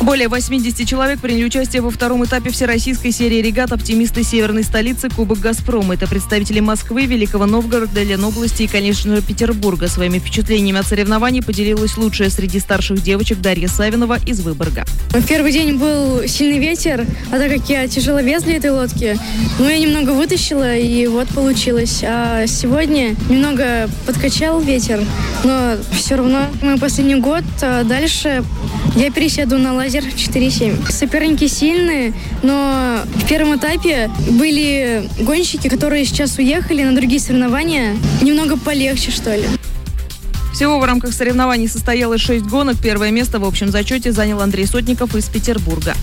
Более 80 человек приняли участие во втором этапе всероссийской серии регат «Оптимисты северной столицы Кубок Газпрома». Это представители Москвы, Великого Новгорода, Ленобласти и, конечно, Петербурга. Своими впечатлениями от соревнований поделилась лучшая среди старших девочек Дарья Савинова из Выборга. В первый день был сильный ветер, а так как я тяжеловес для этой лодки, ну, я немного вытащила, и вот получилось. А сегодня немного подкачал ветер, но все равно мой последний год. А дальше я пересяду на лазер 4.7. Соперники сильные, но в первом этапе были гонщики, которые сейчас уехали на другие соревнования. Немного полегче, что ли. Всего в рамках соревнований состоялось шесть гонок. Первое место в общем зачете занял Андрей Сотников из Петербурга.